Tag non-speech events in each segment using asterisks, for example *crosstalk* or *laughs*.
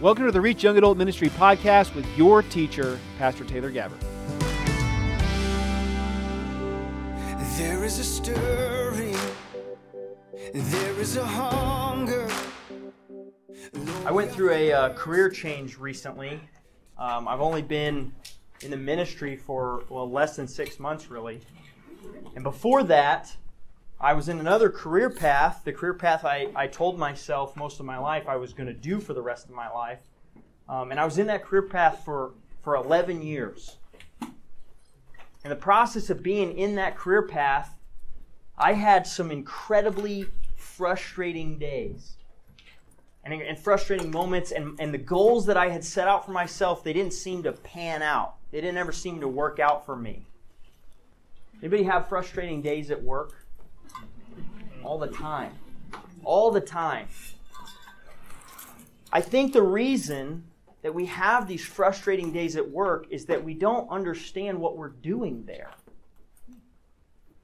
Welcome to the Reach Young Adult Ministry podcast with your teacher, Pastor Taylor Gabbard. There is a stirring, there is a hunger. I went through a uh, career change recently. Um, I've only been in the ministry for, well, less than six months, really. And before that, I was in another career path, the career path I, I told myself most of my life I was going to do for the rest of my life. Um, and I was in that career path for, for 11 years. In the process of being in that career path, I had some incredibly frustrating days and, and frustrating moments, and, and the goals that I had set out for myself, they didn't seem to pan out. They didn't ever seem to work out for me. Anybody have frustrating days at work? All the time. All the time. I think the reason that we have these frustrating days at work is that we don't understand what we're doing there.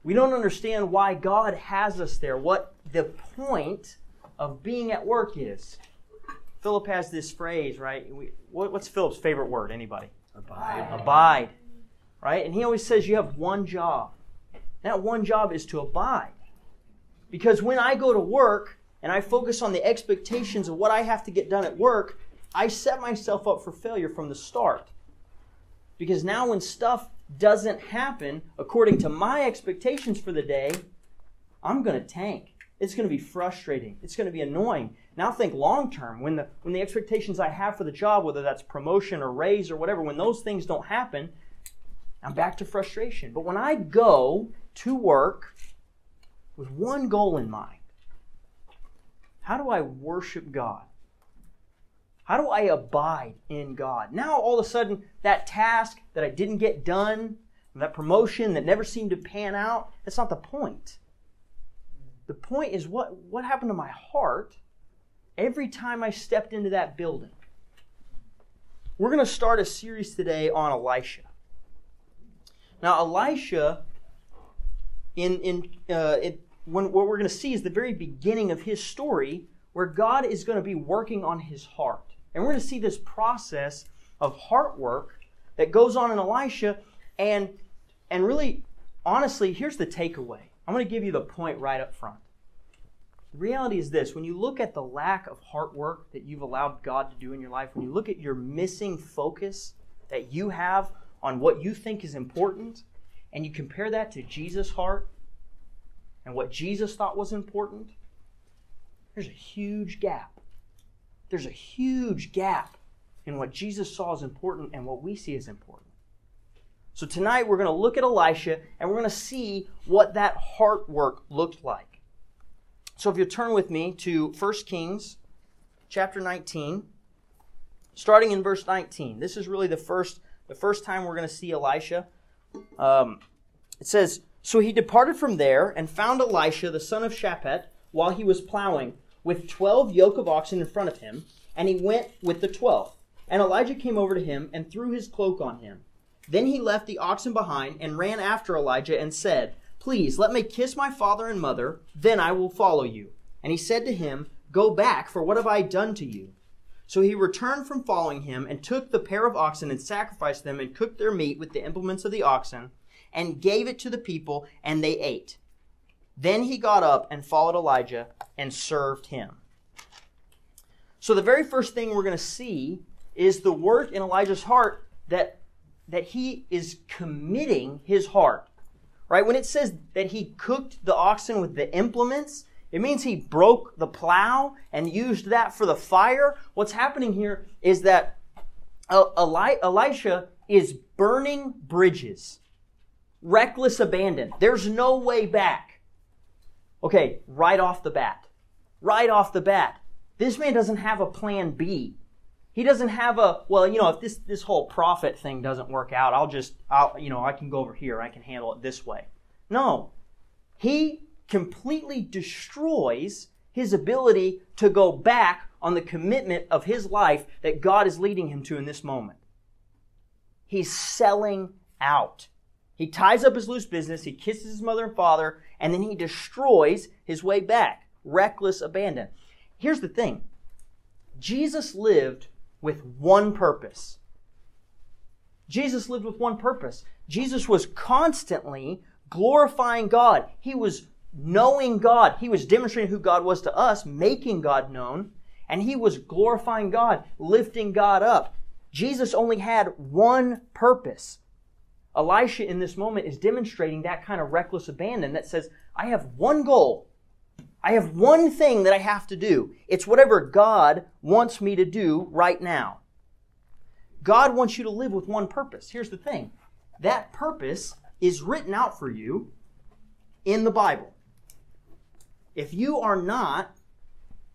We don't understand why God has us there, what the point of being at work is. Philip has this phrase, right? We, what, what's Philip's favorite word? Anybody? Abide. Abide. Right? And he always says you have one job. That one job is to abide. Because when I go to work and I focus on the expectations of what I have to get done at work, I set myself up for failure from the start. Because now when stuff doesn't happen according to my expectations for the day, I'm going to tank. It's going to be frustrating. It's going to be annoying. Now think long term when the when the expectations I have for the job, whether that's promotion or raise or whatever, when those things don't happen, I'm back to frustration. But when I go to work with one goal in mind How do I worship God? How do I abide in God? Now, all of a sudden, that task that I didn't get done, that promotion that never seemed to pan out, that's not the point. The point is what, what happened to my heart every time I stepped into that building. We're going to start a series today on Elisha. Now, Elisha, in, in, uh, in when, what we're going to see is the very beginning of his story where God is going to be working on his heart. And we're going to see this process of heart work that goes on in Elisha. And, and really, honestly, here's the takeaway. I'm going to give you the point right up front. The reality is this when you look at the lack of heart work that you've allowed God to do in your life, when you look at your missing focus that you have on what you think is important, and you compare that to Jesus' heart, and what Jesus thought was important, there's a huge gap. There's a huge gap in what Jesus saw as important and what we see as important. So tonight we're going to look at Elisha and we're going to see what that heart work looked like. So if you'll turn with me to 1 Kings chapter 19, starting in verse 19. This is really the first the first time we're going to see Elisha. Um, it says, so he departed from there and found Elisha the son of Shaphat while he was plowing, with twelve yoke of oxen in front of him, and he went with the twelfth. And Elijah came over to him and threw his cloak on him. Then he left the oxen behind and ran after Elijah and said, Please let me kiss my father and mother, then I will follow you. And he said to him, Go back, for what have I done to you? So he returned from following him and took the pair of oxen and sacrificed them and cooked their meat with the implements of the oxen and gave it to the people, and they ate. Then he got up and followed Elijah and served him. So the very first thing we're going to see is the work in Elijah's heart that, that he is committing his heart. Right? When it says that he cooked the oxen with the implements, it means he broke the plow and used that for the fire. What's happening here is that Elisha is burning bridges reckless abandon. There's no way back. Okay, right off the bat. Right off the bat. This man doesn't have a plan B. He doesn't have a, well, you know, if this, this whole prophet thing doesn't work out, I'll just, I'll, you know, I can go over here. I can handle it this way. No. He completely destroys his ability to go back on the commitment of his life that God is leading him to in this moment. He's selling out. He ties up his loose business, he kisses his mother and father, and then he destroys his way back. Reckless abandon. Here's the thing Jesus lived with one purpose. Jesus lived with one purpose. Jesus was constantly glorifying God. He was knowing God. He was demonstrating who God was to us, making God known, and he was glorifying God, lifting God up. Jesus only had one purpose. Elisha in this moment is demonstrating that kind of reckless abandon that says, I have one goal. I have one thing that I have to do. It's whatever God wants me to do right now. God wants you to live with one purpose. Here's the thing that purpose is written out for you in the Bible. If you are not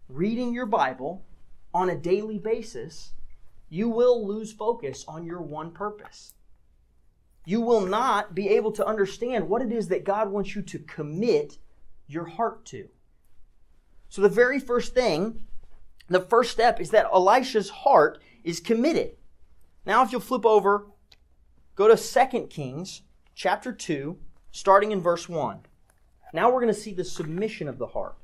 reading your Bible on a daily basis, you will lose focus on your one purpose. You will not be able to understand what it is that God wants you to commit your heart to. So, the very first thing, the first step is that Elisha's heart is committed. Now, if you'll flip over, go to 2 Kings chapter 2, starting in verse 1. Now we're going to see the submission of the heart.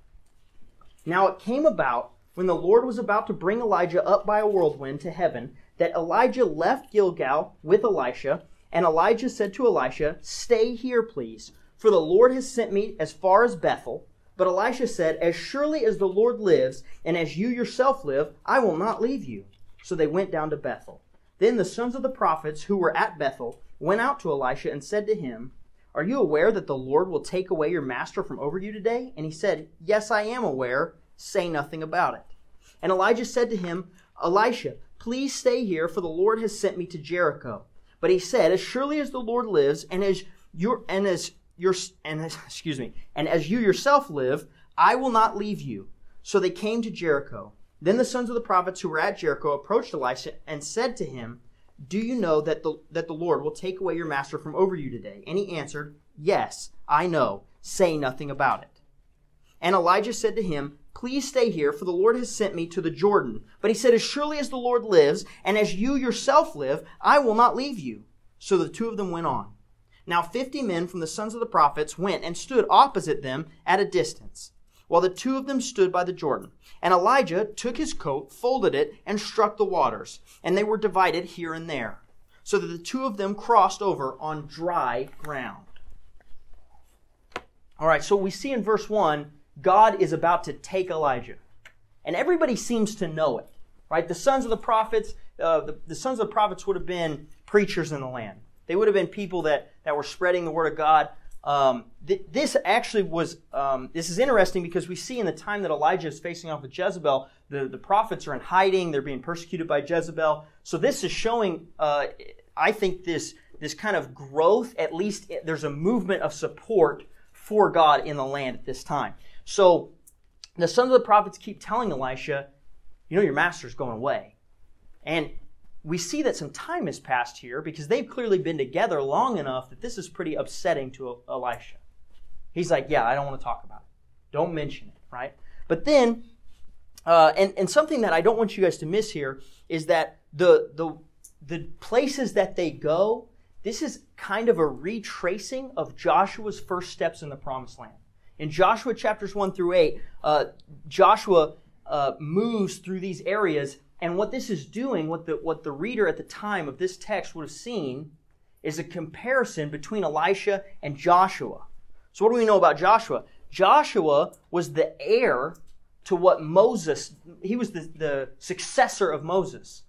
Now it came about when the Lord was about to bring Elijah up by a whirlwind to heaven that Elijah left Gilgal with Elisha, and Elijah said to Elisha, Stay here, please, for the Lord has sent me as far as Bethel. But Elisha said, As surely as the Lord lives, and as you yourself live, I will not leave you. So they went down to Bethel. Then the sons of the prophets who were at Bethel went out to Elisha and said to him, Are you aware that the Lord will take away your master from over you today? And he said, Yes, I am aware. Say nothing about it. And Elijah said to him, Elisha, please stay here, for the Lord has sent me to Jericho. But he said, As surely as the Lord lives, and as your and as your and as, *laughs* excuse me, and as you yourself live, I will not leave you. So they came to Jericho. Then the sons of the prophets who were at Jericho approached Elisha and said to him, Do you know that the, that the Lord will take away your master from over you today? And he answered, Yes, I know. Say nothing about it. And Elijah said to him, Please stay here, for the Lord has sent me to the Jordan. But he said, As surely as the Lord lives, and as you yourself live, I will not leave you. So the two of them went on. Now fifty men from the sons of the prophets went and stood opposite them at a distance while the two of them stood by the Jordan. And Elijah took his coat, folded it, and struck the waters, and they were divided here and there, so that the two of them crossed over on dry ground. All right, so we see in verse 1, God is about to take Elijah. And everybody seems to know it, right? The sons of the prophets, uh, the, the sons of the prophets would have been preachers in the land. They would have been people that, that were spreading the word of God. Um, th- this actually was, um, this is interesting because we see in the time that Elijah is facing off with Jezebel, the, the prophets are in hiding, they're being persecuted by Jezebel. So this is showing, uh, I think, this, this kind of growth, at least there's a movement of support for God in the land at this time. So the sons of the prophets keep telling Elisha, you know, your master's going away. And we see that some time has passed here because they've clearly been together long enough that this is pretty upsetting to Elisha. He's like, yeah, I don't want to talk about it. Don't mention it, right? But then, uh, and, and something that I don't want you guys to miss here is that the, the, the places that they go, this is kind of a retracing of Joshua's first steps in the promised land. In Joshua chapters 1 through 8, uh, Joshua uh, moves through these areas and what this is doing, what the, what the reader at the time of this text would have seen, is a comparison between Elisha and Joshua. So, what do we know about Joshua? Joshua was the heir to what Moses, he was the, the successor of Moses.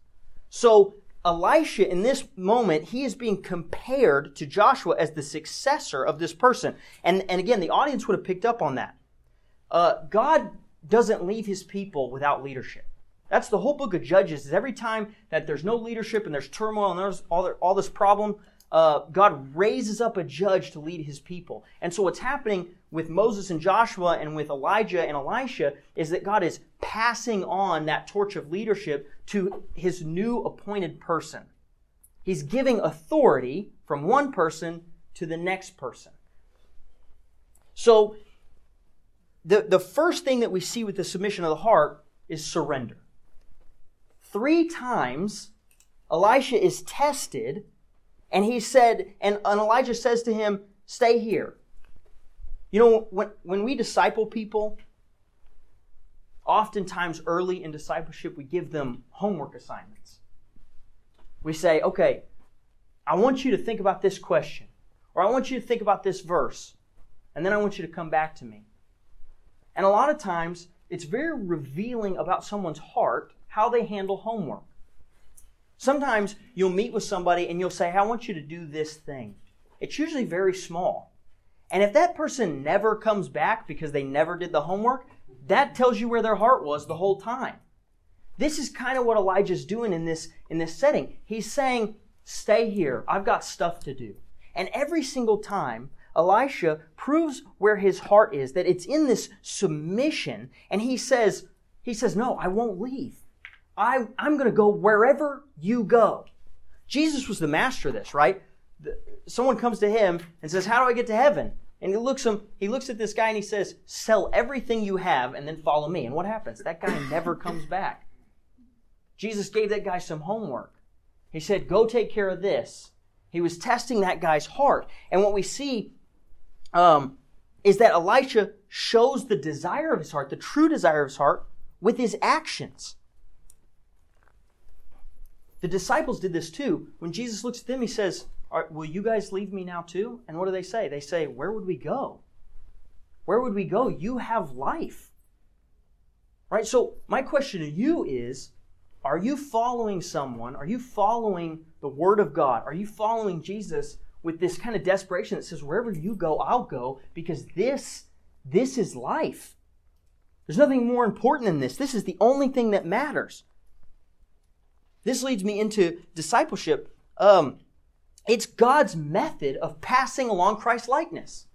So, Elisha, in this moment, he is being compared to Joshua as the successor of this person. And, and again, the audience would have picked up on that. Uh, God doesn't leave his people without leadership. That's the whole book of Judges. Is every time that there's no leadership and there's turmoil and there's all, all this problem, uh, God raises up a judge to lead his people. And so what's happening with Moses and Joshua and with Elijah and Elisha is that God is passing on that torch of leadership to his new appointed person. He's giving authority from one person to the next person. So the, the first thing that we see with the submission of the heart is surrender. Three times, Elisha is tested, and he said, and, and Elijah says to him, Stay here. You know, when, when we disciple people, oftentimes early in discipleship, we give them homework assignments. We say, okay, I want you to think about this question, or I want you to think about this verse, and then I want you to come back to me. And a lot of times, it's very revealing about someone's heart how they handle homework. Sometimes you'll meet with somebody and you'll say, I want you to do this thing. It's usually very small. And if that person never comes back because they never did the homework, that tells you where their heart was the whole time. This is kind of what Elijah's doing in this, in this setting. He's saying, Stay here. I've got stuff to do. And every single time, Elisha proves where his heart is, that it's in this submission, and he says, he says, No, I won't leave. I, I'm going to go wherever you go. Jesus was the master of this, right? Someone comes to him and says, How do I get to heaven? And he looks him, he looks at this guy and he says, Sell everything you have and then follow me. And what happens? That guy never comes back. Jesus gave that guy some homework. He said, Go take care of this. He was testing that guy's heart. And what we see um, is that Elisha shows the desire of his heart, the true desire of his heart, with his actions. The disciples did this too. When Jesus looks at them, he says, Will you guys leave me now too? And what do they say? They say, Where would we go? Where would we go? You have life. Right? So, my question to you is Are you following someone? Are you following the Word of God? Are you following Jesus with this kind of desperation that says, Wherever you go, I'll go because this, this is life? There's nothing more important than this. This is the only thing that matters. This leads me into discipleship. Um, it's God's method of passing along Christ likeness.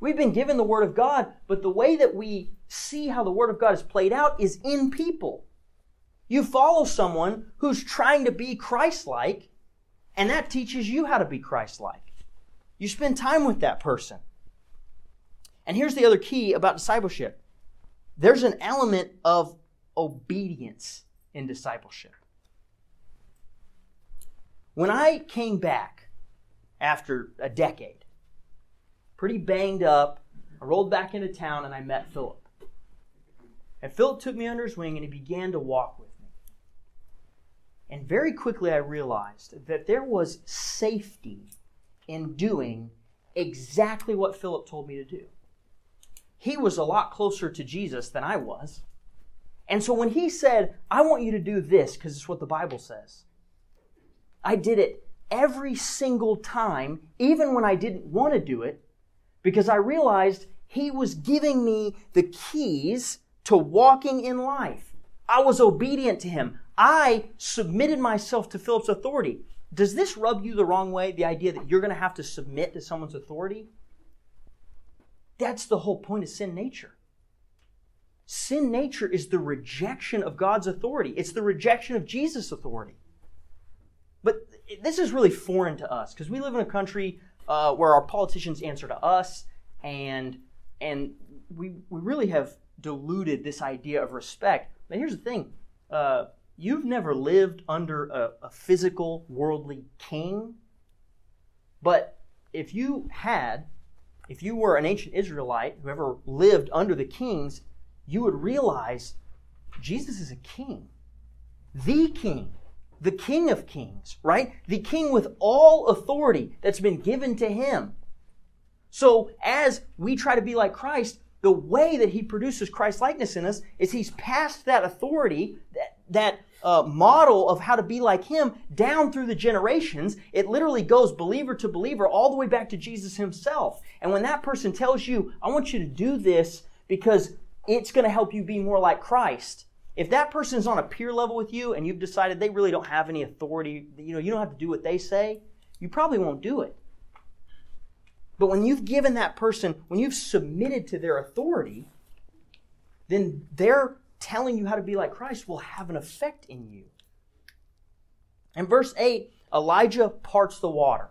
We've been given the Word of God, but the way that we see how the Word of God is played out is in people. You follow someone who's trying to be Christ like, and that teaches you how to be Christ like. You spend time with that person. And here's the other key about discipleship there's an element of obedience in discipleship. When I came back after a decade, pretty banged up, I rolled back into town and I met Philip. And Philip took me under his wing and he began to walk with me. And very quickly I realized that there was safety in doing exactly what Philip told me to do. He was a lot closer to Jesus than I was. And so when he said, I want you to do this, because it's what the Bible says, I did it every single time, even when I didn't want to do it, because I realized he was giving me the keys to walking in life. I was obedient to him. I submitted myself to Philip's authority. Does this rub you the wrong way, the idea that you're going to have to submit to someone's authority? That's the whole point of sin nature. Sin nature is the rejection of God's authority, it's the rejection of Jesus' authority. But this is really foreign to us because we live in a country uh, where our politicians answer to us, and and we we really have diluted this idea of respect. But here's the thing: uh, you've never lived under a, a physical worldly king, but if you had, if you were an ancient Israelite who ever lived under the kings, you would realize Jesus is a king, the king, the king of kings, right? The king with all authority that's been given to him. So as we try to be like Christ, the way that he produces Christ likeness in us is he's passed that authority, that, that uh, model of how to be like him down through the generations. It literally goes believer to believer all the way back to Jesus himself. And when that person tells you, I want you to do this because it's going to help you be more like Christ. If that person's on a peer level with you and you've decided they really don't have any authority, you know, you don't have to do what they say, you probably won't do it. But when you've given that person, when you've submitted to their authority, then their telling you how to be like Christ will have an effect in you. In verse 8, Elijah parts the water.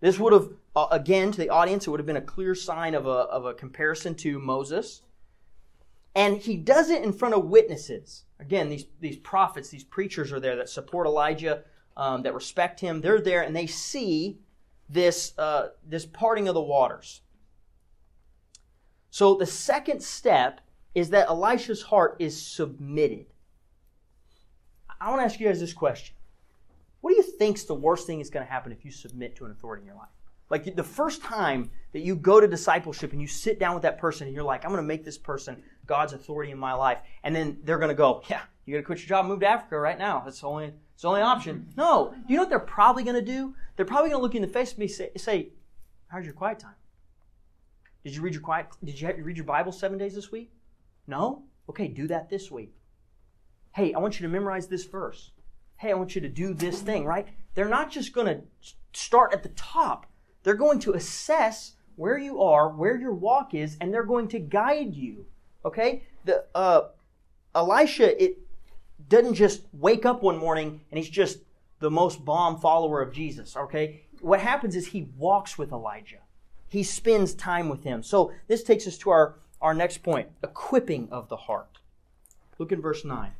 This would have, uh, again, to the audience, it would have been a clear sign of a, of a comparison to Moses. And he does it in front of witnesses. Again, these, these prophets, these preachers are there that support Elijah, um, that respect him. They're there and they see this, uh, this parting of the waters. So the second step is that Elisha's heart is submitted. I want to ask you guys this question. What do you think's the worst thing that's going to happen if you submit to an authority in your life? Like the first time that you go to discipleship and you sit down with that person and you're like, I'm going to make this person God's authority in my life. And then they're going to go, yeah, you got to quit your job and move to Africa right now. That's the only, it's the only option. Mm-hmm. No. Do you know what they're probably going to do? They're probably going to look you in the face and me say, say, how's your quiet time? Did you read your quiet, did you read your Bible seven days this week? No? Okay, do that this week. Hey, I want you to memorize this verse. Hey, I want you to do this thing, right? They're not just going to start at the top. They're going to assess where you are, where your walk is, and they're going to guide you. Okay? The uh, Elisha, it doesn't just wake up one morning and he's just the most bomb follower of Jesus. Okay? What happens is he walks with Elijah. He spends time with him. So this takes us to our, our next point equipping of the heart. Look in verse 9.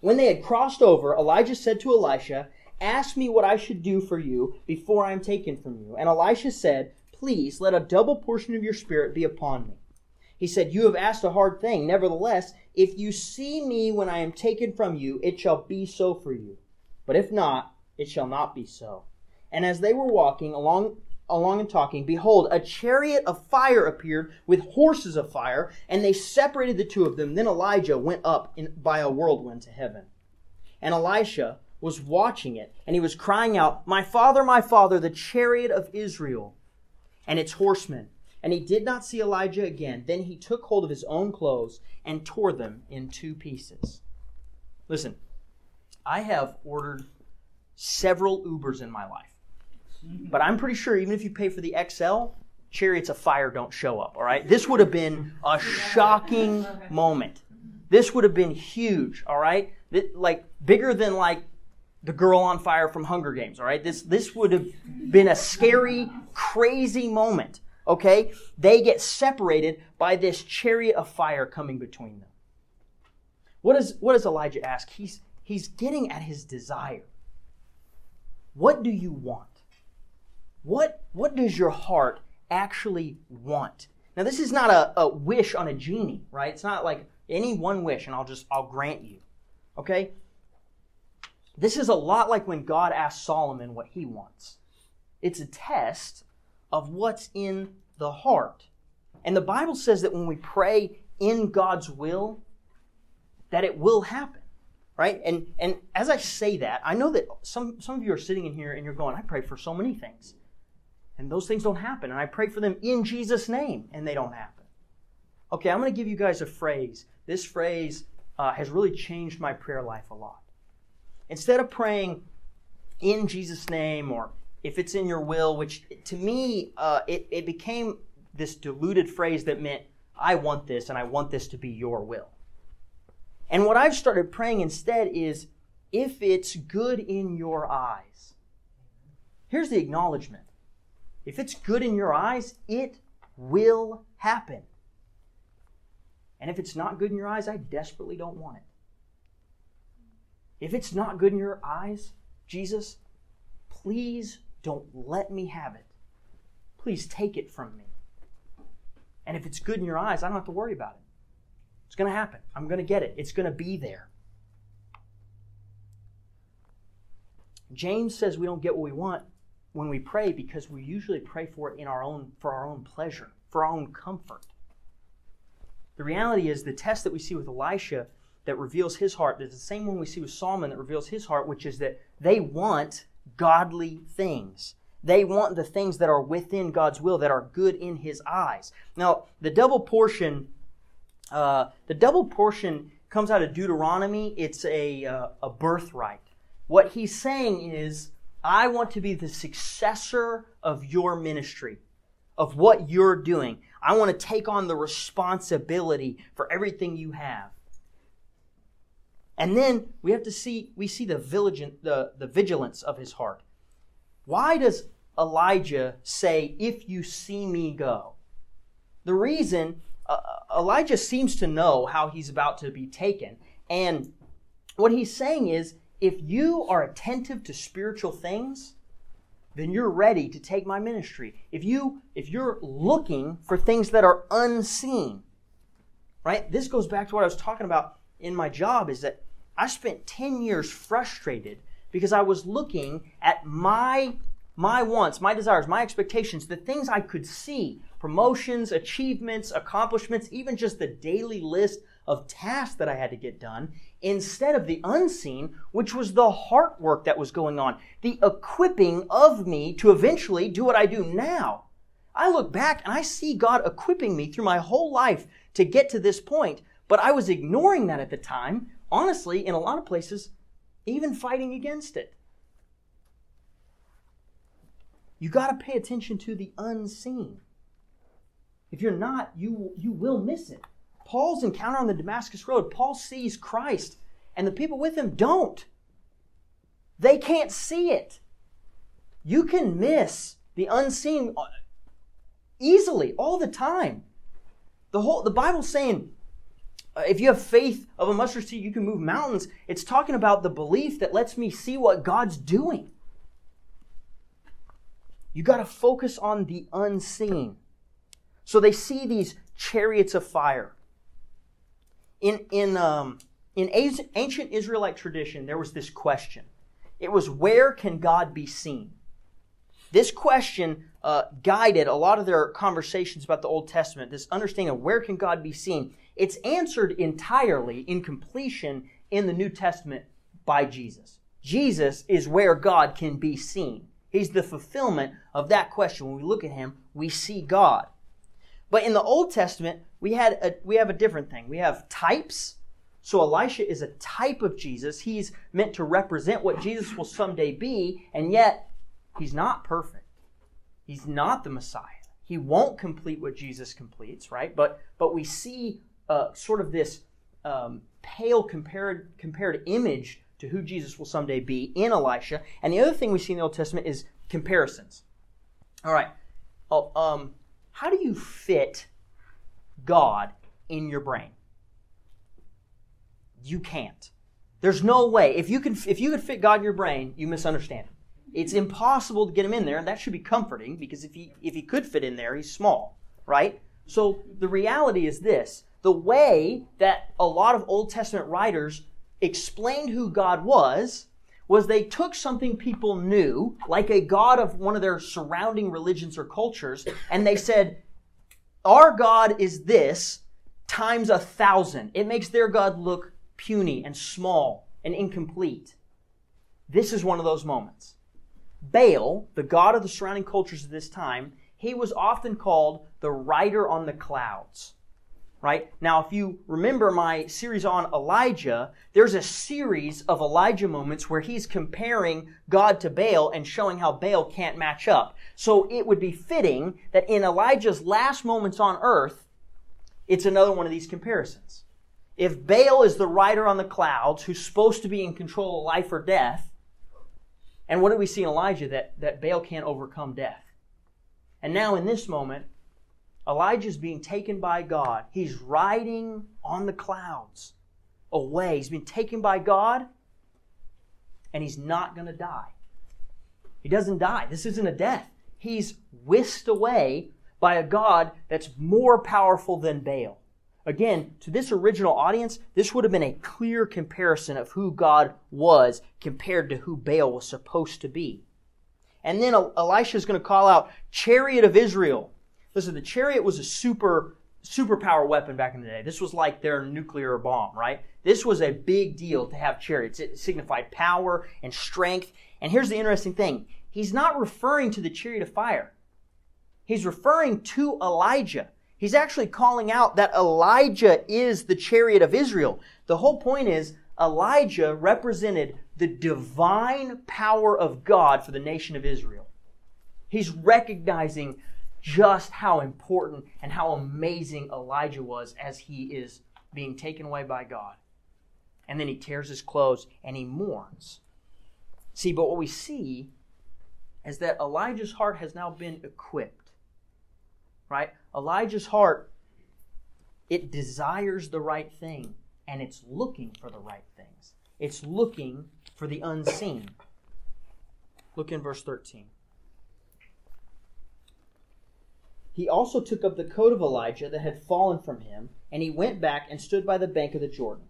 When they had crossed over, Elijah said to Elisha, Ask me what I should do for you before I am taken from you. And Elisha said, Please let a double portion of your spirit be upon me. He said, You have asked a hard thing. Nevertheless, if you see me when I am taken from you, it shall be so for you. But if not, it shall not be so. And as they were walking along along and talking, behold, a chariot of fire appeared with horses of fire, and they separated the two of them. Then Elijah went up in, by a whirlwind to heaven. And Elisha was watching it, and he was crying out, My father, my father, the chariot of Israel and its horsemen. And he did not see Elijah again. Then he took hold of his own clothes and tore them in two pieces. Listen, I have ordered several Ubers in my life. But I'm pretty sure even if you pay for the XL, chariots of fire don't show up, all right? This would have been a shocking moment. This would have been huge, all right? Like bigger than like the girl on fire from Hunger Games, all right? This this would have been a scary, crazy moment. Okay? They get separated by this chariot of fire coming between them. What, is, what does Elijah ask? He's, he's getting at his desire. What do you want? What, what does your heart actually want? Now, this is not a, a wish on a genie, right? It's not like any one wish and I'll just, I'll grant you. Okay? This is a lot like when God asked Solomon what he wants. It's a test of what's in the heart. And the Bible says that when we pray in God's will, that it will happen. Right? And and as I say that, I know that some, some of you are sitting in here and you're going, I pray for so many things. And those things don't happen. And I pray for them in Jesus' name, and they don't happen. Okay, I'm going to give you guys a phrase. This phrase uh, has really changed my prayer life a lot. Instead of praying in Jesus' name or if it's in your will, which to me, uh, it, it became this diluted phrase that meant, I want this and I want this to be your will. And what I've started praying instead is, if it's good in your eyes. Here's the acknowledgement. If it's good in your eyes, it will happen. And if it's not good in your eyes, I desperately don't want it. If it's not good in your eyes, Jesus, please don't let me have it. Please take it from me. And if it's good in your eyes, I don't have to worry about it. It's going to happen. I'm going to get it. It's going to be there. James says we don't get what we want when we pray because we usually pray for it in our own for our own pleasure, for our own comfort. The reality is the test that we see with Elisha that reveals his heart is the same one we see with Solomon that reveals his heart, which is that they want godly things. They want the things that are within God's will, that are good in His eyes. Now, the double portion, uh, the double portion comes out of Deuteronomy. It's a, uh, a birthright. What he's saying is, I want to be the successor of your ministry, of what you're doing. I want to take on the responsibility for everything you have. And then we have to see we see the vigilant the, the vigilance of his heart. Why does Elijah say, "If you see me go"? The reason uh, Elijah seems to know how he's about to be taken, and what he's saying is, if you are attentive to spiritual things, then you're ready to take my ministry. If you if you're looking for things that are unseen, right? This goes back to what I was talking about in my job is that I spent 10 years frustrated because I was looking at my my wants, my desires, my expectations, the things I could see, promotions, achievements, accomplishments, even just the daily list of tasks that I had to get done, instead of the unseen, which was the heart work that was going on, the equipping of me to eventually do what I do now. I look back and I see God equipping me through my whole life to get to this point, but I was ignoring that at the time, honestly, in a lot of places, even fighting against it. You got to pay attention to the unseen. If you're not, you, you will miss it. Paul's encounter on the Damascus Road, Paul sees Christ, and the people with him don't. They can't see it. You can miss the unseen easily all the time. The whole the Bible's saying uh, if you have faith of a mustard seed, you can move mountains. It's talking about the belief that lets me see what God's doing. You got to focus on the unseen. So they see these chariots of fire. In, in, um, in ancient Israelite tradition, there was this question. It was, where can God be seen? This question uh, guided a lot of their conversations about the Old Testament, this understanding of where can God be seen. It's answered entirely in completion in the New Testament by Jesus. Jesus is where God can be seen. He's the fulfillment of that question. When we look at him, we see God. But in the Old Testament, we had a, we have a different thing. We have types. So Elisha is a type of Jesus. He's meant to represent what Jesus will someday be, and yet he's not perfect. He's not the Messiah. He won't complete what Jesus completes, right? But but we see uh, sort of this um, pale compared compared image to who Jesus will someday be in Elisha. And the other thing we see in the Old Testament is comparisons. All right. Oh, um, how do you fit God in your brain? You can't. There's no way. If you can, if you could fit God in your brain, you misunderstand him. It's impossible to get him in there, and that should be comforting because if he if he could fit in there, he's small, right? So the reality is this: the way that a lot of Old Testament writers explained who God was was they took something people knew, like a God of one of their surrounding religions or cultures, and they said, Our God is this times a thousand. It makes their God look puny and small and incomplete. This is one of those moments. Baal, the god of the surrounding cultures of this time, he was often called the rider on the clouds right? Now, if you remember my series on Elijah, there's a series of Elijah moments where he's comparing God to Baal and showing how Baal can't match up. So it would be fitting that in Elijah's last moments on earth, it's another one of these comparisons. If Baal is the rider on the clouds who's supposed to be in control of life or death, and what do we see in Elijah? That, that Baal can't overcome death. And now in this moment, Elijah is being taken by God. He's riding on the clouds away. He's been taken by God, and he's not going to die. He doesn't die. This isn't a death. He's whisked away by a God that's more powerful than Baal. Again, to this original audience, this would have been a clear comparison of who God was compared to who Baal was supposed to be. And then Elisha is going to call out, Chariot of Israel, Listen, the chariot was a super superpower weapon back in the day. This was like their nuclear bomb, right? This was a big deal to have chariots. It signified power and strength. And here's the interesting thing. He's not referring to the chariot of fire. He's referring to Elijah. He's actually calling out that Elijah is the chariot of Israel. The whole point is Elijah represented the divine power of God for the nation of Israel. He's recognizing just how important and how amazing Elijah was as he is being taken away by God. And then he tears his clothes and he mourns. See, but what we see is that Elijah's heart has now been equipped. Right? Elijah's heart, it desires the right thing and it's looking for the right things. It's looking for the unseen. Look in verse 13. He also took up the coat of Elijah that had fallen from him, And he went back and stood by the bank of the Jordan.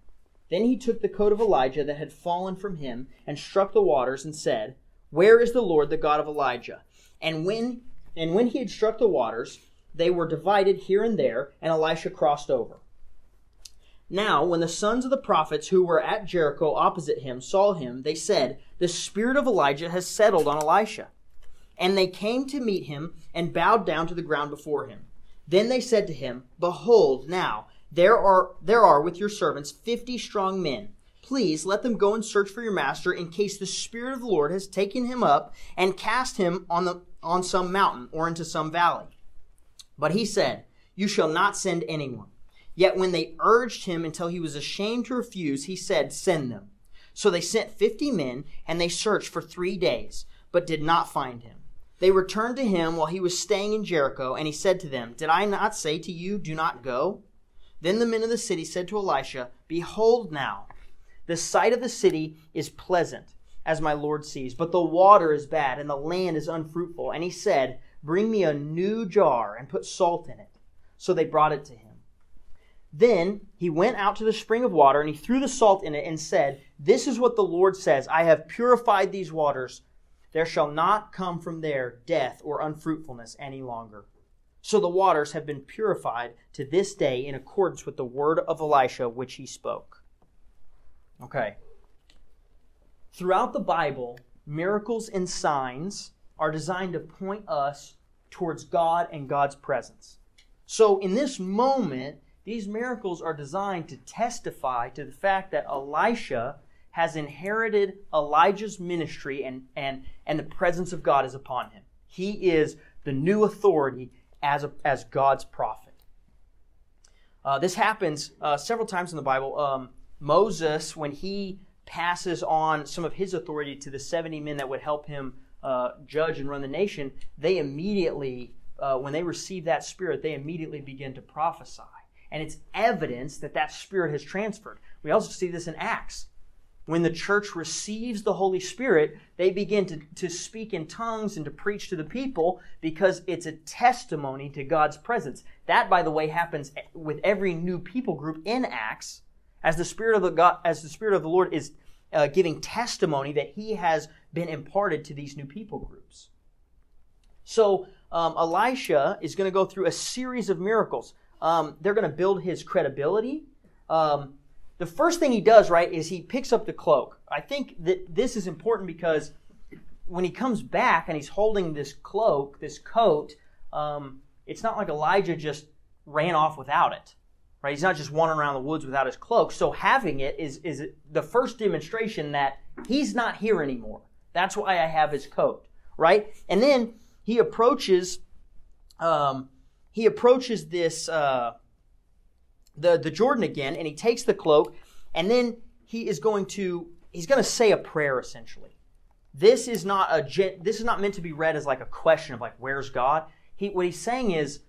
Then he took the coat of Elijah that had fallen from him and struck the waters and said, Where is the Lord, the God of Elijah? And when and when he had struck the waters, they were divided here and there, and Elisha crossed over. Now, when the sons of the prophets who were at Jericho opposite him saw him, they said, The spirit of Elijah has settled on Elisha. And they came to meet him and bowed down to the ground before him. Then they said to him, Behold, now there are there are with your servants fifty strong men. Please let them go and search for your master in case the spirit of the Lord has taken him up and cast him on the on some mountain or into some valley. But he said, You shall not send anyone. Yet when they urged him until he was ashamed to refuse, he said, Send them. So they sent fifty men, and they searched for three days, but did not find him. They returned to him while he was staying in Jericho, and he said to them, Did I not say to you, Do not go? Then the men of the city said to Elisha, Behold now, the sight of the city is pleasant, as my Lord sees, but the water is bad, and the land is unfruitful. And he said, Bring me a new jar, and put salt in it. So they brought it to him. Then he went out to the spring of water, and he threw the salt in it, and said, This is what the Lord says I have purified these waters. There shall not come from there death or unfruitfulness any longer. So the waters have been purified to this day in accordance with the word of Elisha which he spoke. Okay. Throughout the Bible, miracles and signs are designed to point us towards God and God's presence. So in this moment, these miracles are designed to testify to the fact that Elisha has inherited Elijah's ministry and, and, and the presence of God is upon him. He is the new authority as, a, as God's prophet. Uh, this happens uh, several times in the Bible. Um, Moses, when he passes on some of his authority to the 70 men that would help him uh, judge and run the nation, they immediately, uh, when they receive that spirit, they immediately begin to prophesy and it's evidence that that Spirit has transferred. We also see this in Acts. When the church receives the Holy Spirit, they begin to, to speak in tongues and to preach to the people because it's a testimony to God's presence. That, by the way, happens with every new people group in Acts as the Spirit of the God, as the Spirit of the Lord is uh, giving testimony that He has been imparted to these new people groups. So um, Elisha is going to go through a series of miracles. Um, they're going to build his credibility. Um, the first thing he does, right, is he picks up the cloak. I think that this is important because when he comes back and he's holding this cloak, this coat, um, it's not like Elijah just ran off without it. Right? He's not just wandering around the woods without his cloak. So having it is, is the first demonstration that he's not here anymore. That's why I have his coat. Right? And then he approaches um, he approaches this uh, the the Jordan again, and he takes the cloak, and then he is going to he's going to say a prayer essentially. This is not a this is not meant to be read as like a question of like where's God. He what he's saying is,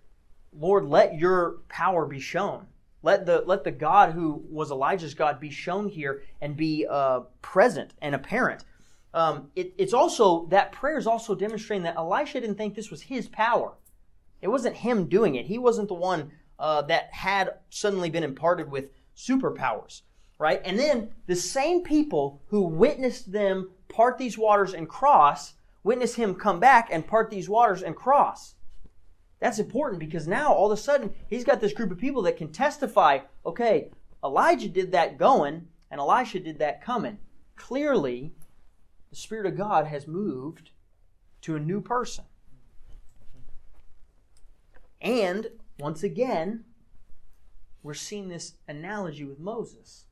Lord, let your power be shown. Let the let the God who was Elijah's God be shown here and be uh, present and apparent. Um, it, it's also that prayer is also demonstrating that Elisha didn't think this was his power. It wasn't him doing it. He wasn't the one uh, that had suddenly been imparted with superpowers, right? And then the same people who witnessed them part these waters and cross witness him come back and part these waters and cross. That's important because now all of a sudden he's got this group of people that can testify okay, Elijah did that going and Elisha did that coming. Clearly, the Spirit of God has moved to a new person. And once again, we're seeing this analogy with Moses.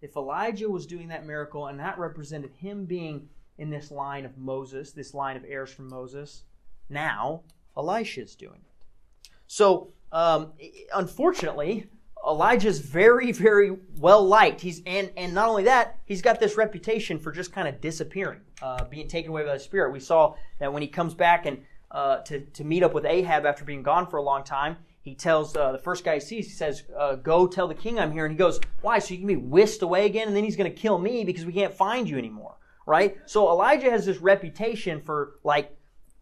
If Elijah was doing that miracle and that represented him being in this line of Moses, this line of heirs from Moses, now Elisha is doing it. So, um, unfortunately, Elijah's very, very well liked. He's and and not only that, he's got this reputation for just kind of disappearing, uh, being taken away by the Spirit. We saw that when he comes back and uh, to, to meet up with Ahab after being gone for a long time. He tells uh, the first guy he sees, he says, uh, Go tell the king I'm here. And he goes, Why? So you can be whisked away again? And then he's going to kill me because we can't find you anymore. Right? So Elijah has this reputation for like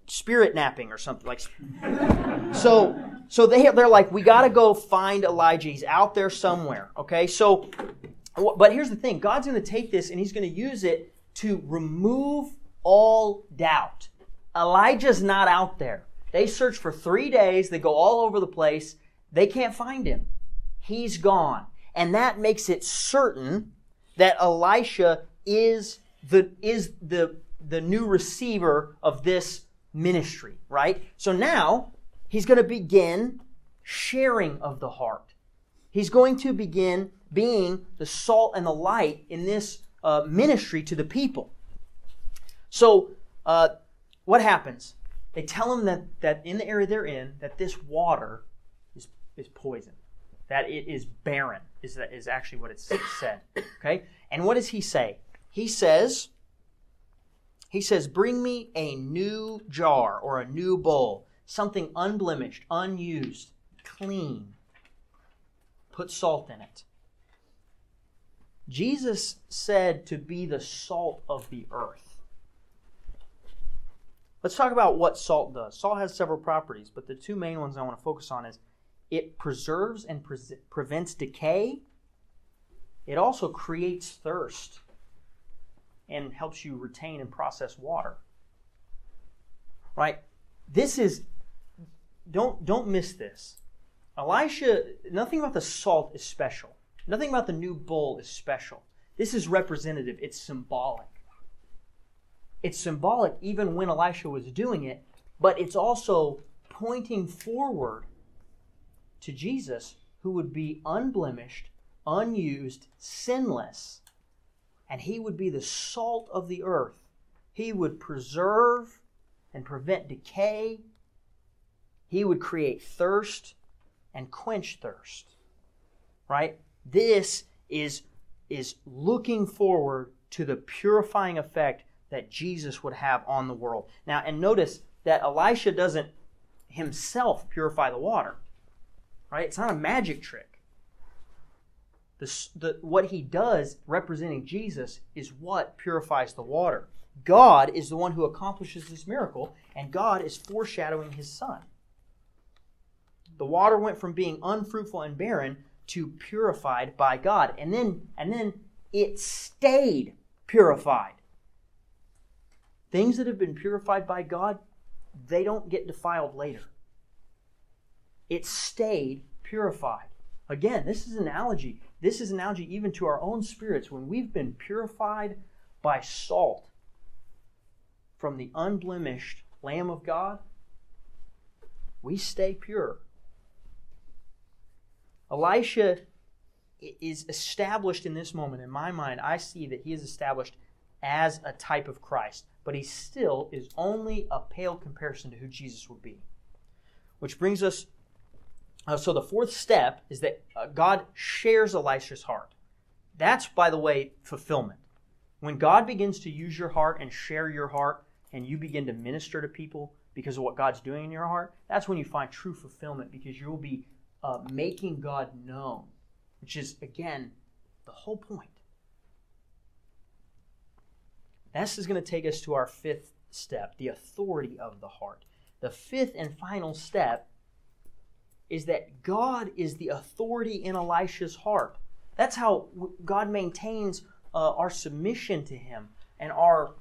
spirit napping or something like. *laughs* So, so they they're like, we got to go find Elijah. He's out there somewhere. Okay, so, but here's the thing: God's going to take this and He's going to use it to remove all doubt. Elijah's not out there. They search for three days. They go all over the place. They can't find him. He's gone, and that makes it certain that Elisha is the is the the new receiver of this ministry, right? So now he's going to begin sharing of the heart. He's going to begin being the salt and the light in this uh, ministry to the people. So, uh, what happens? They tell him that, that in the area they're in, that this water is, is poison, that it is barren, is, that, is actually what it's said. Okay? And what does he say? He says, he says, Bring me a new jar or a new bowl, something unblemished, unused, clean. Put salt in it. Jesus said to be the salt of the earth. Let's talk about what salt does. Salt has several properties, but the two main ones I want to focus on is it preserves and pre- prevents decay. It also creates thirst and helps you retain and process water. Right? This is don't don't miss this. Elisha, nothing about the salt is special. Nothing about the new bowl is special. This is representative, it's symbolic. It's symbolic even when Elisha was doing it, but it's also pointing forward to Jesus who would be unblemished, unused, sinless and he would be the salt of the earth. He would preserve and prevent decay. He would create thirst and quench thirst. Right? This is, is looking forward to the purifying effect that Jesus would have on the world. Now, and notice that Elisha doesn't himself purify the water. Right? It's not a magic trick. The, the, what he does representing Jesus is what purifies the water. God is the one who accomplishes this miracle, and God is foreshadowing his son. The water went from being unfruitful and barren to purified by God. And then, and then it stayed purified. Things that have been purified by God, they don't get defiled later. It stayed purified. Again, this is an analogy. This is an analogy even to our own spirits. When we've been purified by salt from the unblemished Lamb of God, we stay pure. Elisha is established in this moment. In my mind, I see that he is established as a type of Christ, but he still is only a pale comparison to who Jesus would be. Which brings us uh, so the fourth step is that uh, God shares Elisha's heart. That's, by the way, fulfillment. When God begins to use your heart and share your heart, and you begin to minister to people because of what God's doing in your heart, that's when you find true fulfillment because you will be uh, making God known, which is, again, the whole point. This is going to take us to our fifth step the authority of the heart. The fifth and final step is that God is the authority in Elisha's heart. That's how God maintains uh, our submission to Him and our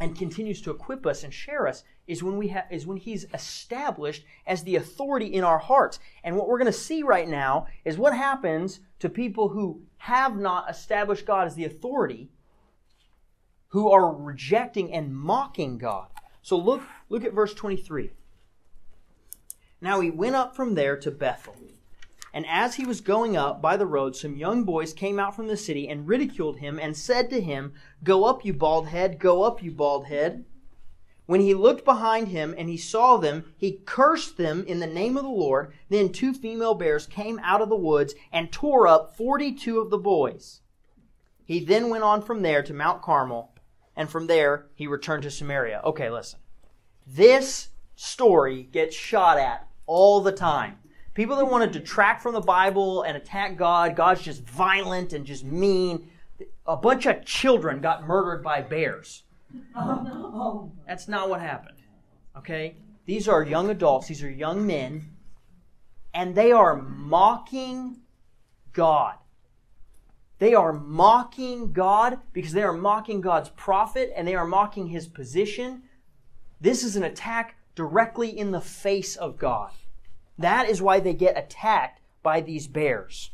and continues to equip us and share us is when we is when He's established as the authority in our hearts. And what we're going to see right now is what happens to people who have not established God as the authority, who are rejecting and mocking God. So look look at verse twenty three. Now he went up from there to Bethel. And as he was going up by the road, some young boys came out from the city and ridiculed him and said to him, Go up, you bald head, go up, you bald head. When he looked behind him and he saw them, he cursed them in the name of the Lord. Then two female bears came out of the woods and tore up forty two of the boys. He then went on from there to Mount Carmel, and from there he returned to Samaria. Okay, listen. This story gets shot at all the time. People that want to detract from the Bible and attack God, God's just violent and just mean. A bunch of children got murdered by bears. No, *laughs* That's not what happened. Okay? These are young adults, these are young men, and they are mocking God. They are mocking God because they are mocking God's prophet and they are mocking his position. This is an attack directly in the face of God. That is why they get attacked by these bears.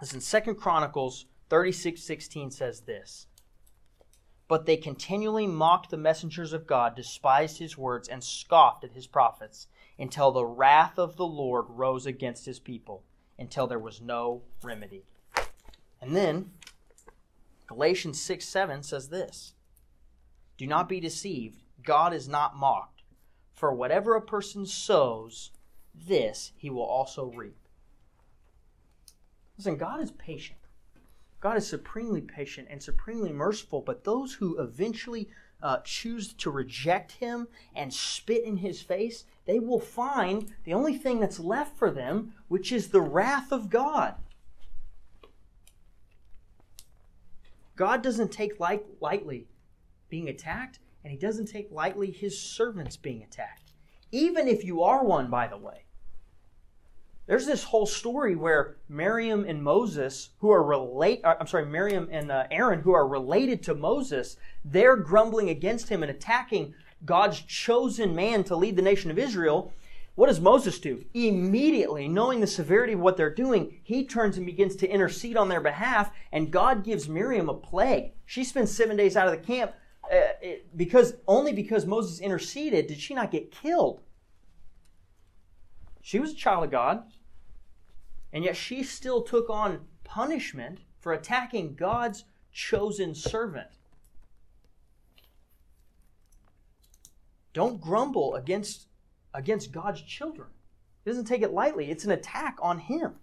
Listen, Second Chronicles 36 16 says this. But they continually mocked the messengers of God, despised his words, and scoffed at his prophets, until the wrath of the Lord rose against his people, until there was no remedy. And then, Galatians 6 7 says this Do not be deceived, God is not mocked. For whatever a person sows, this he will also reap. Listen, God is patient. God is supremely patient and supremely merciful, but those who eventually uh, choose to reject Him and spit in His face, they will find the only thing that's left for them, which is the wrath of God. God doesn't take light, lightly being attacked, and He doesn't take lightly His servants being attacked. Even if you are one, by the way. There's this whole story where Miriam and Moses, who are relate, uh, I'm sorry, Miriam and uh, Aaron, who are related to Moses, they're grumbling against him and attacking God's chosen man to lead the nation of Israel. What does Moses do? Immediately, knowing the severity of what they're doing, he turns and begins to intercede on their behalf, and God gives Miriam a plague. She spends seven days out of the camp uh, because only because Moses interceded did she not get killed. She was a child of God. And yet she still took on punishment for attacking God's chosen servant. Don't grumble against, against God's children. He doesn't take it lightly, it's an attack on him.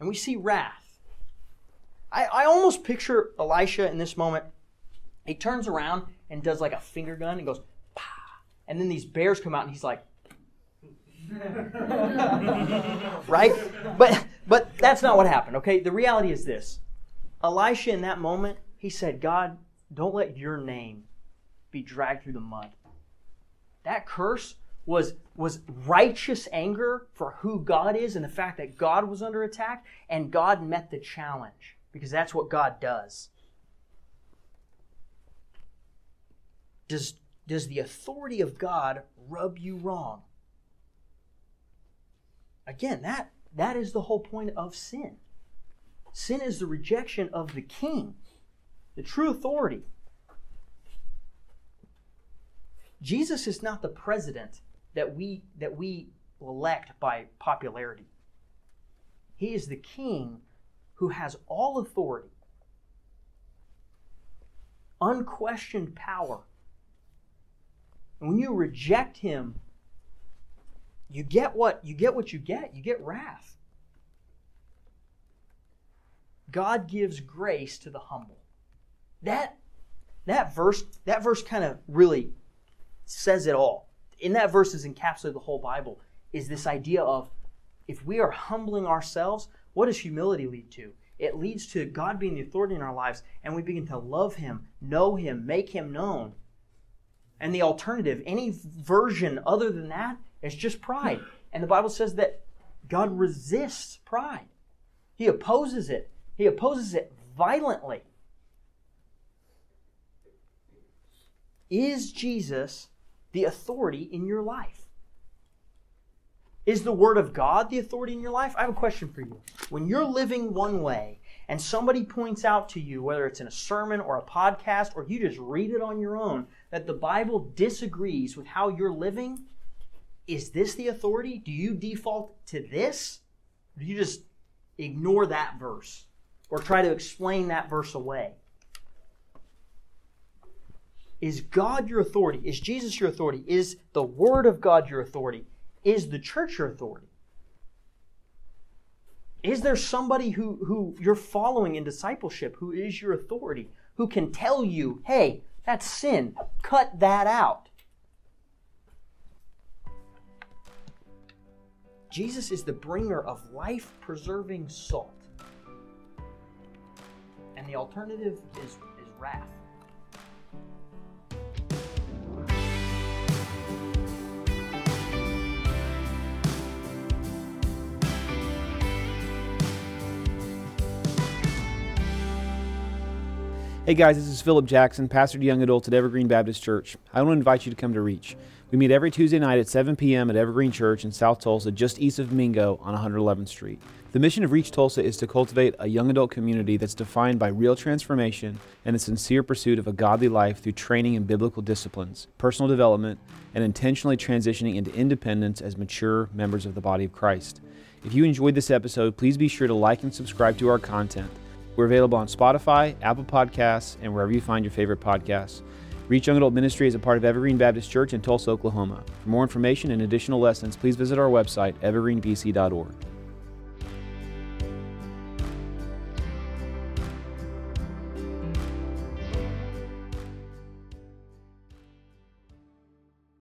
And we see wrath. I, I almost picture Elisha in this moment. He turns around and does like a finger gun and goes, and then these bears come out and he's like, *laughs* right? But but that's not what happened, okay? The reality is this. Elisha in that moment, he said, "God, don't let your name be dragged through the mud." That curse was was righteous anger for who God is and the fact that God was under attack and God met the challenge because that's what God does. Does does the authority of God rub you wrong? Again, that, that is the whole point of sin. Sin is the rejection of the king, the true authority. Jesus is not the president that we, that we elect by popularity. He is the king who has all authority, unquestioned power. And when you reject him you get what you get what you get. You get wrath. God gives grace to the humble. That that verse that verse kind of really says it all. In that verse is encapsulated the whole Bible is this idea of if we are humbling ourselves, what does humility lead to? It leads to God being the authority in our lives and we begin to love him, know him, make him known. And the alternative, any version other than that, it's just pride. And the Bible says that God resists pride. He opposes it. He opposes it violently. Is Jesus the authority in your life? Is the Word of God the authority in your life? I have a question for you. When you're living one way and somebody points out to you, whether it's in a sermon or a podcast or you just read it on your own, that the Bible disagrees with how you're living, is this the authority? Do you default to this? Or do you just ignore that verse or try to explain that verse away? Is God your authority? Is Jesus your authority? Is the Word of God your authority? Is the church your authority? Is there somebody who, who you're following in discipleship who is your authority, who can tell you, hey, that's sin, cut that out? Jesus is the bringer of life preserving salt. And the alternative is, is wrath. Hey guys, this is Philip Jackson, pastor to young adults at Evergreen Baptist Church. I want to invite you to come to Reach. We meet every Tuesday night at 7 p.m. at Evergreen Church in South Tulsa, just east of Mingo on 111th Street. The mission of Reach Tulsa is to cultivate a young adult community that's defined by real transformation and a sincere pursuit of a godly life through training in biblical disciplines, personal development, and intentionally transitioning into independence as mature members of the body of Christ. If you enjoyed this episode, please be sure to like and subscribe to our content. We're available on Spotify, Apple Podcasts, and wherever you find your favorite podcasts. Reach Young Adult Ministry is a part of Evergreen Baptist Church in Tulsa, Oklahoma. For more information and additional lessons, please visit our website, evergreenbc.org.